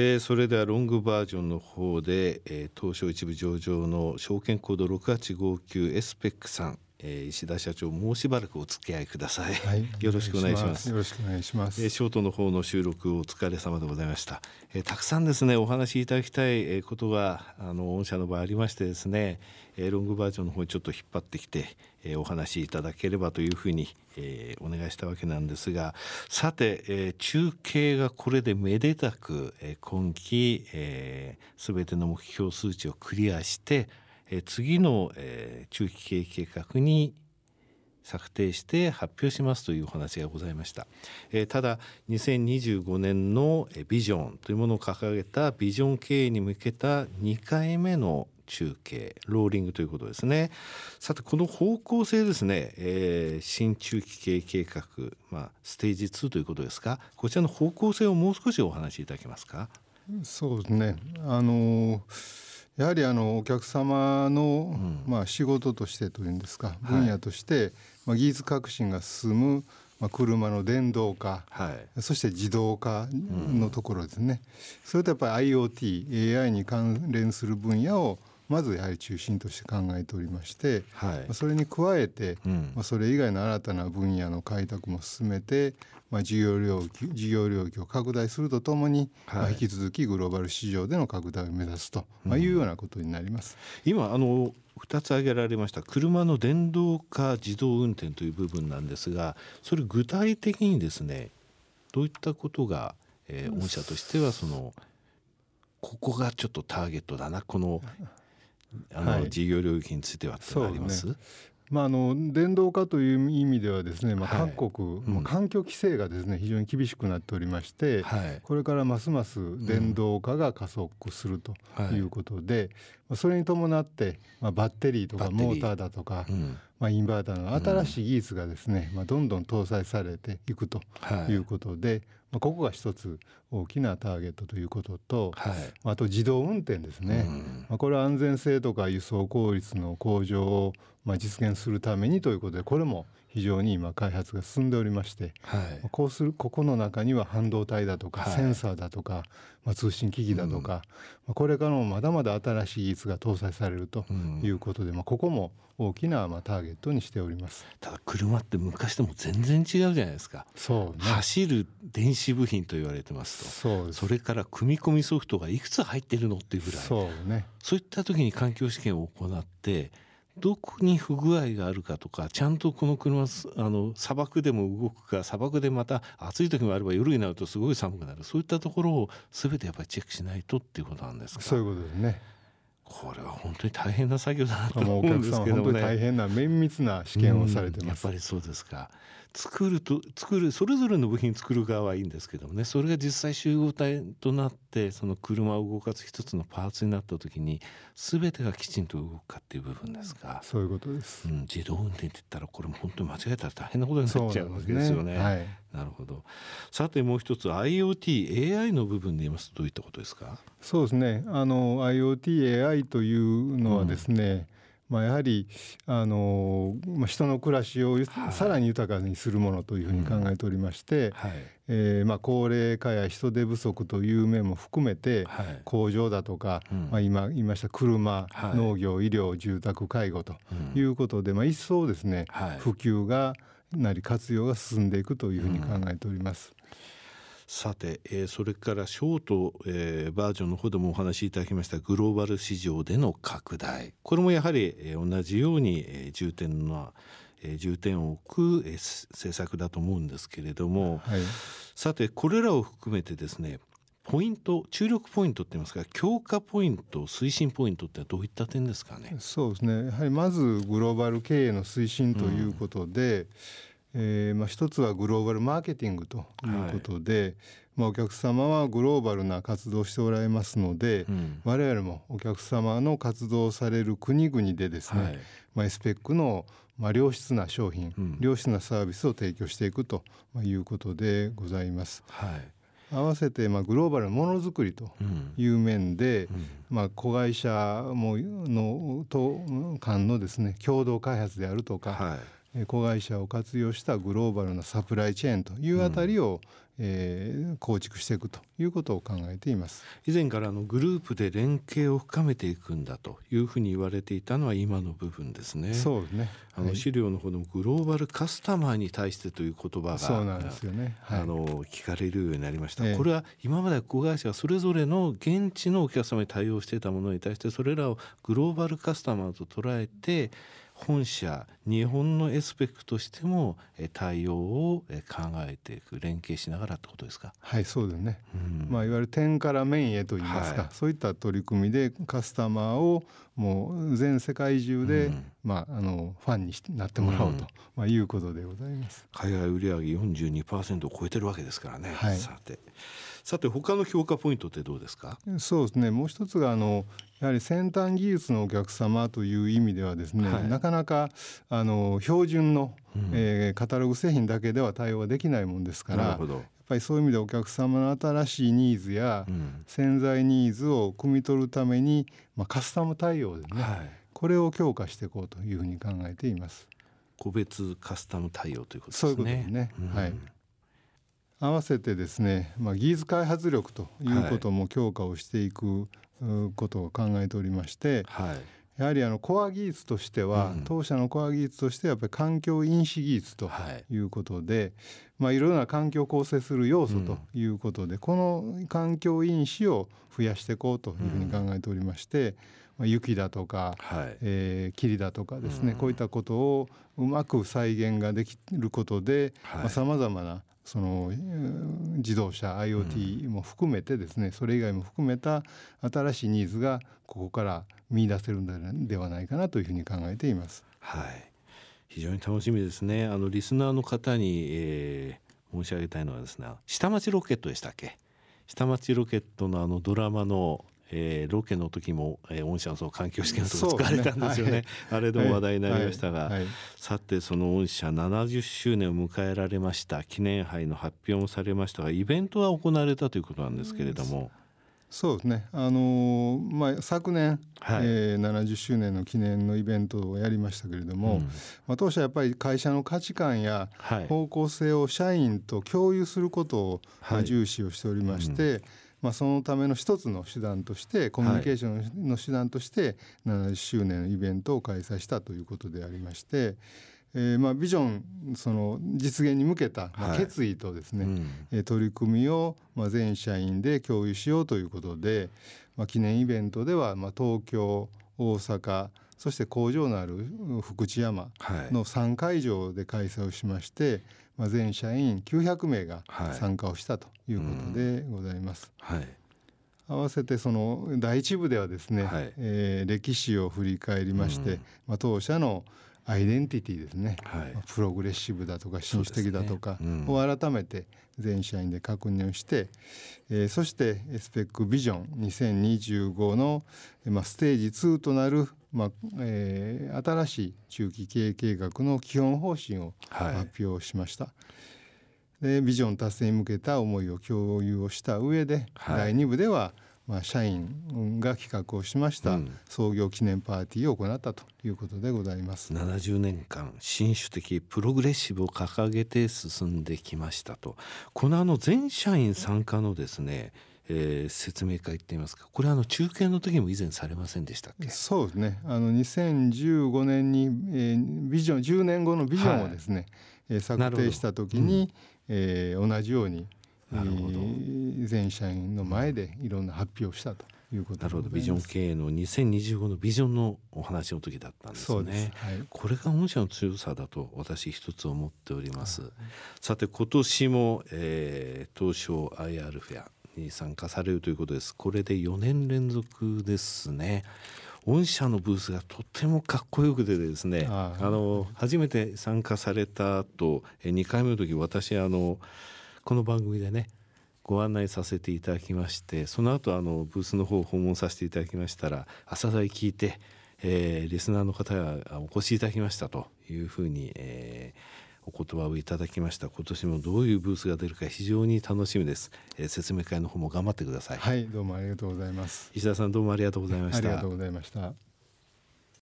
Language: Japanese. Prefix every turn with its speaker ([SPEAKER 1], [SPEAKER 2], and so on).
[SPEAKER 1] えー、それではロングバージョンの方で、えー、東証一部上場の証券コード6859エスペックさんえー、石田社長もうしばらくお付き合いください、はい、よろしくお願いします。
[SPEAKER 2] よろしくお願いします、
[SPEAKER 1] えー、ショートの方の収録お疲れ様でございました、えー、たくさんですねお話しいただきたい、えことがあの御社の場合ありましてですね、えロングバージョンの方にちょっと引っ張ってきて、えお話しいただければというふうに、えお願いしたわけなんですがさて、え中継がこれでめでたく、え今期、えー、全ての目標数値をクリアしてえ次の、え中期経営計画に策定して発表しますというお話がございました、えただ2025年のビジョンというものを掲げたビジョン経営に向けた2回目の中継ローリングということですね。さてこの方向性ですね、えー、新中期経営計画、まあ、ステージ2ということですか？こちらの方向性をもう少しお話しいただけますか？
[SPEAKER 2] そうですね。あのーやはりあのお客様の、まあ、仕事としてというんですか分野として、まあ、技術革新が進む、まあ、車の電動化、はい、そして自動化のところですね、それとやっぱり IoTAI に関連する分野をまずやはり中心として考えておりまして、はい、それに加えて、うん、まあ、それ以外の新たな分野の開拓も進めて、まあ、事業領域事業領域を拡大するとともに、はい、まあ、引き続きグローバル市場での拡大を目指すと、まあ、いうようなことになります。
[SPEAKER 1] うん、今あの2つ挙げられました車の電動化自動運転という部分なんですがそれ具体的にですねどういったことが、えー、御社としてはそのここがちょっとターゲットだなこのあの、はい、事業領域についてはあります、
[SPEAKER 2] まあ、あの電動化という意味ではですね、まあ、各国、はいうん、環境規制がですね非常に厳しくなっておりまして、はい、これからますます電動化が加速するとい。うことで、うん、それに伴って、まあ、バッテリーとかモーターだとか、うん、まあ、インバーターの新しい技術がですね、まあ、どんどん搭載されていくということで、まあ、ここが一つ大きなターゲットということと、はい、あと自動運転ですね、まあ、これは安全性とか輸送効率の向上をまあ実現するためにということでこれも非常に今開発が進んでおりまして、はい、こうするここの中には半導体だとか、センサーだとか、まあ、通信機器だとか、うん、これからもまだまだ新しい技術が搭載されるということで、うん、まあ、ここも大きなまあターゲットにしております。
[SPEAKER 1] ただ車って昔とも全然違うじゃないですか。
[SPEAKER 2] そう、
[SPEAKER 1] ね、走る電子部品と言われてますと。そうそれから組み込みソフトがいくつ入ってるのっていうぐらい。
[SPEAKER 2] そう、ね、
[SPEAKER 1] そういった時に環境試験を行ってどこに不具合があるかとかちゃんとこの車あの砂漠でも動くか砂漠でまた暑い時もあれば夜になるとすごい寒くなる。そういったところを全てやっぱりチェックしないとっていうことなんですか？
[SPEAKER 2] そういうことですね。
[SPEAKER 1] これは本当に大変な作業だなと思うんですけどもね。
[SPEAKER 2] 大変な綿密な試験をされて
[SPEAKER 1] やっぱりそうですか作ると作るそれぞれの部品作る側はいいんですけどもね。それが実際集合体となってその車を動かす一つのパーツになった時に全てがきちんと動くかっていう部分ですか、
[SPEAKER 2] そういうことです、
[SPEAKER 1] うん、自動運転って言ったらこれも本当に間違えたら大変なことになっちゃうわけですよね。ねはい、なるほど。さてもう一つ IoTAI の部分で言いますとどういったことですか？
[SPEAKER 2] そうですね。あの IoTAI というのはですね、うんまあ、やはりあの、まあ、人の暮らしをさらに豊かにするものというふうに考えておりまして、はい、えー、まあ、高齢化や人手不足という面も含めて、はい、工場だとか、うん、まあ、今言いました車、はい、農業医療住宅介護ということで、うん、まあ、一層ですね、普及がなり活用が進んでいくというふうに考えております。うん
[SPEAKER 1] さて、えー、それからショート、えー、バージョンの方でもお話しいただきましたグローバル市場での拡大。これもやはり、えー、同じように、えー、重点のえー、重点を置く、えー、政策だと思うんですけれども、はい、さてこれらを含めてですねポイント注力ポイントって言いますか強化ポイント推進ポイントってどういった点ですかね？
[SPEAKER 2] そうですね。やはりまずグローバル経営の推進ということで、うんえーまあ、一つはグローバルマーケティングということで、はい、まあ、お客様はグローバルな活動をしておられますので、うん、我々もお客様の活動される国々でですね、はい、まあ、エスペックのまあ良質な商品、うん、良質なサービスを提供していくということでございます。はい。合わせてまあグローバルなものづくりという面で、うん。うん、まあ、子会社ものと間のですね共同開発であるとか、はい子会社を活用したグローバルなサプライチェーンというあたりを、えー、構築していくということを考えています。
[SPEAKER 1] 以前からあのグループで連携を深めていくんだというふうに言われていたのは今の部分ですね。
[SPEAKER 2] そうですね。
[SPEAKER 1] あの資料のほどもグローバルカスタマーに対してという言葉が
[SPEAKER 2] そうなんですよね、
[SPEAKER 1] はい、あの聞かれるようになりました、えこれは今まで子会社はそれぞれの現地のお客様に対応していたものに対してそれらをグローバルカスタマーと捉えて本社日本のエスペックとしても対応を考えていく連携しながらってことですか？
[SPEAKER 2] はいそうですね、うん、まあいわゆる点から面へといいますか、はい、そういった取り組みでカスタマーをもう全世界中で、うん、まああのファンになってもらおうと、うん、まあいうことでございます。
[SPEAKER 1] 海外売上42%を超えてるわけですからね、はい、さてさて他の評価ポイントってどうですか？
[SPEAKER 2] そうですね。もう一つがあのやはり先端技術のお客様という意味ではですね、はい、なかなかあの標準の、うん、えー、カタログ製品だけでは対応できないもんですからやっぱりそういう意味でお客様の新しいニーズや潜在ニーズを汲み取るために、まあ、カスタム対応ですね、はい、これを強化していこうというふうに考えています。
[SPEAKER 1] 個別カスタム対応ということですね。
[SPEAKER 2] そういうことですね、うん、はい合わせてですね、まあ、技術開発力ということも強化をしていくことを考えておりまして、はい、やはりあのコア技術としては、うん、当社のコア技術としてはやっぱり環境因子技術とい。うことで、はい、まあ、いろいろな環境を構成する要素ということで、うん、この環境因子を増やしていこうというふうに考えておりまして、まあ、雪だとか、はい、えー、霧だとかですね、うん、こういったことをうまく再現ができることでさまざ、まなその自動車 IoT も含めてですね、それ以外も含めた新しいニーズがここから見出せるんではないかなというふうに考えています。
[SPEAKER 1] はい、非常に楽しみですね。あのリスナーの方に、えー、申し上げたいのはですね、下町ロケットでしたっけ？下町ロケットのあのドラマのえー、ロケの時も、えー、御社のその環境試験のとこ使われたんですよね、ねはい、あれでも話題になりましたが、はいはい、さてその御社70周年を迎えられました記念杯の発表もされましたがイベントは行われたということなんですけれども。
[SPEAKER 2] そうですね、あのー、まあ、昨年、はい。えー、70周年の記念のイベントをやりましたけれども、うん、まあ、当社やっぱり会社の価値観や方向性を社員と共有することを、はい、重視をしておりまして、うん。まあ、そのための一つの手段としてコミュニケーションの手段として70周年のイベントを開催したということでありまして、えー、まあビジョンその実現に向けた、まあ、決意とですね、はいうん、取り組みをまあ全社員で共有しようということで、まあ、記念イベントではまあ東京大阪そして工場のある福知山の3会場で開催をしまして、まあ、全社員900名が参加をしたということでございます。はい、合わせてその第一部ではですね、はい、えー、歴史を振り返りまして、うん、まあ、当社のアイデンティティですね、はい、プログレッシブだとか紳士的だとかを改めて全社員で確認をして、えー、そしてスペックビジョン2025の、まあ、ステージ2となるまあえー、新しい中期経営計画の基本方針を発表しました。はい、でビジョン達成に向けた思いを共有をした上で、はい、第2部では、まあ、社員が企画をしました創業記念パーティーを行ったということでございます。
[SPEAKER 1] 70年間新種的プログレッシブを掲げて進んできましたと。このあの全社員参加のですねえー、説明会っていいますか。これはあの中継の時も以前されませんでしたっけ？
[SPEAKER 2] そうですね。あの2015年に、えー、ビジョン10年後のビジョンをですね、はい、策定した時に、うん、えー、同じようになるほど、えー、全社員の前でいろんな発表をしたと。いうこと
[SPEAKER 1] なるほど。ビジョン経営の2025のビジョンのお話の時だったんですね。す。はい、これが御社の強さだと私一つ思っております。はい、さて今年も、えー、東証 IR フェアに参加されるということです。これで4年連続ですね。御社のブースがとてもかっこよくてですね。あの初めて参加された後2回目の時私あのこの番組でねご案内させていただきましてその後あのブースの方を訪問させていただきましたら朝代聞いて、えー、リスナーの方がお越しいただきましたというふうに、えー、お言葉をいただきました。今年もどういうブースが出るか非常に楽しみです、えー、説明会の方も頑張ってください。
[SPEAKER 2] はいどうもありがとうございます。
[SPEAKER 1] 石田さんどうもありがとうございました。
[SPEAKER 2] ありがとうございました